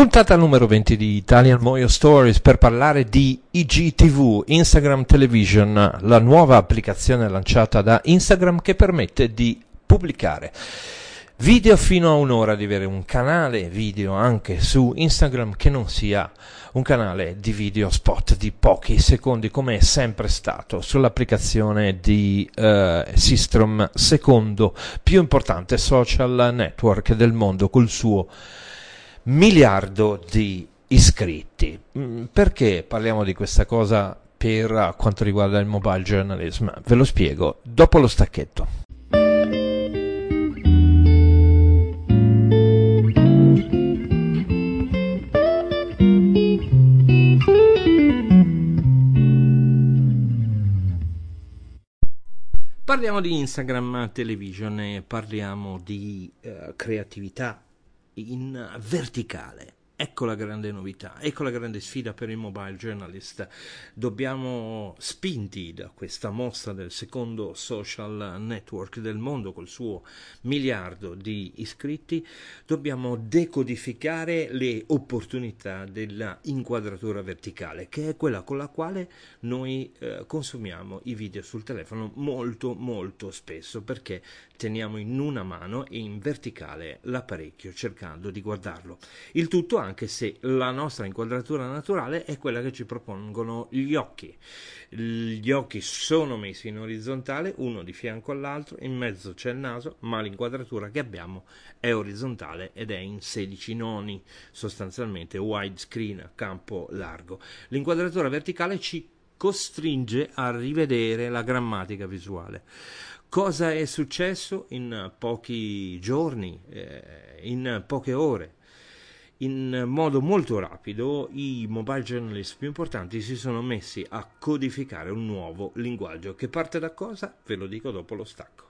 Puntata numero 20 di Italian Moyo Stories per parlare di IGTV, Instagram Television, la nuova applicazione lanciata da Instagram che permette di pubblicare video fino a un'ora, di avere un canale video anche su Instagram che non sia un canale di video spot di pochi secondi come è sempre stato sull'applicazione di uh, Systrom, secondo più importante social network del mondo col suo miliardo di iscritti. Mm, perché parliamo di questa cosa per quanto riguarda il mobile journalism? Ve lo spiego dopo lo stacchetto. Parliamo di Instagram Television e parliamo di uh, creatività in verticale. Ecco la grande novità, ecco la grande sfida per il mobile journalist. Dobbiamo, spinti da questa mossa del secondo social network del mondo col suo miliardo di iscritti, dobbiamo decodificare le opportunità della inquadratura verticale, che è quella con la quale noi eh, consumiamo i video sul telefono molto molto spesso perché teniamo in una mano e in verticale l'apparecchio cercando di guardarlo. Il tutto anche se la nostra inquadratura naturale è quella che ci propongono gli occhi. Gli occhi sono messi in orizzontale, uno di fianco all'altro, in mezzo c'è il naso, ma l'inquadratura che abbiamo è orizzontale ed è in 16 noni, sostanzialmente widescreen a campo largo. L'inquadratura verticale ci costringe a rivedere la grammatica visuale. Cosa è successo in pochi giorni, eh, in poche ore? In modo molto rapido i mobile journalist più importanti si sono messi a codificare un nuovo linguaggio che parte da cosa? Ve lo dico dopo lo stacco.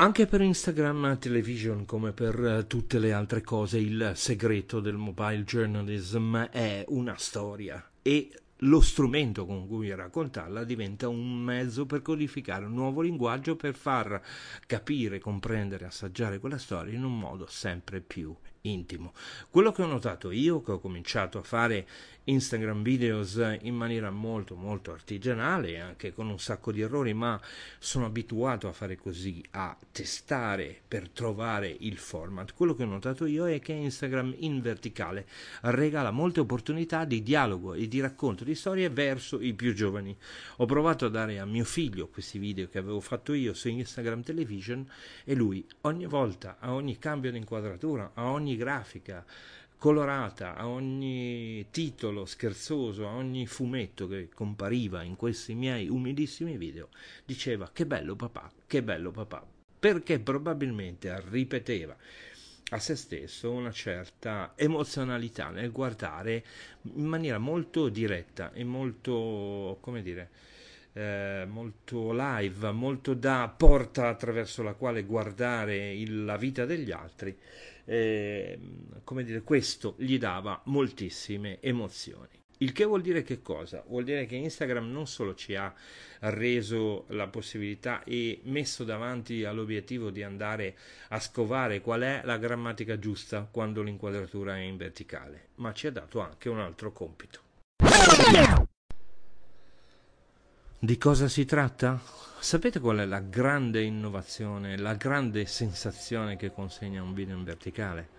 Anche per Instagram Television, come per eh, tutte le altre cose, il segreto del mobile journalism è una storia e lo strumento con cui raccontarla diventa un mezzo per codificare un nuovo linguaggio per far capire, comprendere, assaggiare quella storia in un modo sempre più intimo. Quello che ho notato io, che ho cominciato a fare Instagram videos in maniera molto molto artigianale, anche con un sacco di errori, ma sono abituato a fare così, a testare per trovare il format. Quello che ho notato io è che Instagram in verticale regala molte opportunità di dialogo e di racconto di storie verso i più giovani. Ho provato a dare a mio figlio questi video che avevo fatto io su Instagram Television e lui ogni volta, a ogni cambio di inquadratura, a ogni grafica, colorata a ogni titolo scherzoso, a ogni fumetto che compariva in questi miei umilissimi video, diceva che bello papà, che bello papà, perché probabilmente ripeteva a se stesso una certa emozionalità nel guardare in maniera molto diretta e molto, come dire, eh, molto live, molto da porta attraverso la quale guardare il, la vita degli altri eh, come dire, questo gli dava moltissime emozioni. Il che vuol dire che cosa? Vuol dire che Instagram non solo ci ha reso la possibilità e messo davanti all'obiettivo di andare a scovare qual è la grammatica giusta quando l'inquadratura è in verticale, ma ci ha dato anche un altro compito. Di cosa si tratta? Sapete qual è la grande innovazione, la grande sensazione che consegna un video in verticale?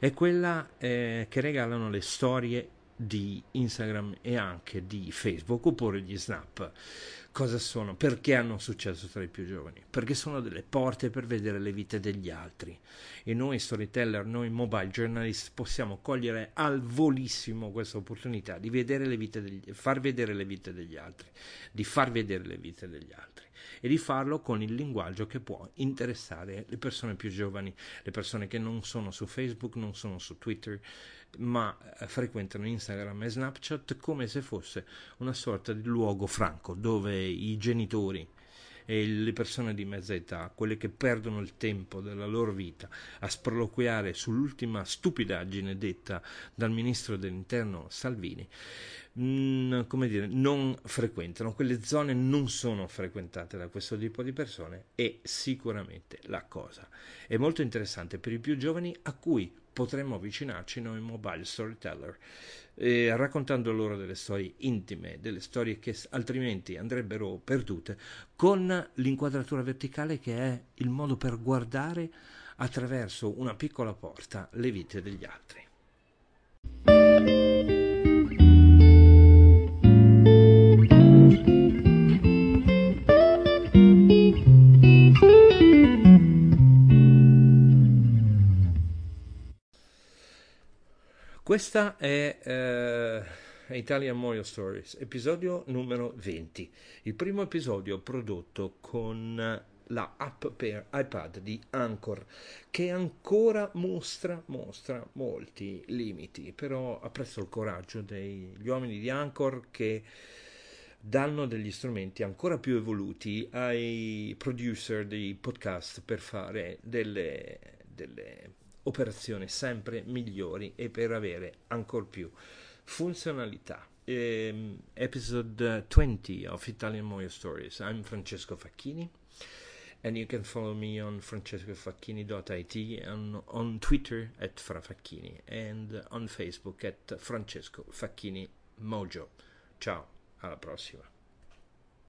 È quella eh, che regalano le storie di Instagram e anche di Facebook oppure gli snap. Cosa sono? Perché hanno successo tra i più giovani? Perché sono delle porte per vedere le vite degli altri. E noi storyteller, noi mobile journalist possiamo cogliere al volissimo questa opportunità di vedere le vite degli, far vedere le vite degli altri, di far vedere le vite degli altri e di farlo con il linguaggio che può interessare le persone più giovani, le persone che non sono su Facebook, non sono su Twitter, ma eh, frequentano Instagram e Snapchat come se fosse una sorta di luogo franco dove i genitori e le persone di mezza età, quelle che perdono il tempo della loro vita a sproloquiare sull'ultima stupidaggine detta dal ministro dell'interno Salvini, mh, come dire, non frequentano, quelle zone non sono frequentate da questo tipo di persone e sicuramente la cosa è molto interessante per i più giovani a cui potremmo avvicinarci noi mobile storyteller, eh, raccontando loro delle storie intime, delle storie che altrimenti andrebbero perdute, con l'inquadratura verticale che è il modo per guardare attraverso una piccola porta le vite degli altri. Questa è uh, Italian Moyo Stories, episodio numero 20. Il primo episodio prodotto con la app per iPad di Anchor, che ancora mostra, mostra molti limiti, però apprezzo il coraggio degli uomini di Anchor che danno degli strumenti ancora più evoluti ai producer dei podcast per fare delle, delle operazioni sempre migliori e per avere ancora più funzionalità. Um, episode 20 of Italian Moyo Stories. I'm Francesco Facchini and you can follow me on francescofacchini.it and on Twitter at frafacchini and on Facebook at Francesco Facchini Mojo. Ciao, alla prossima.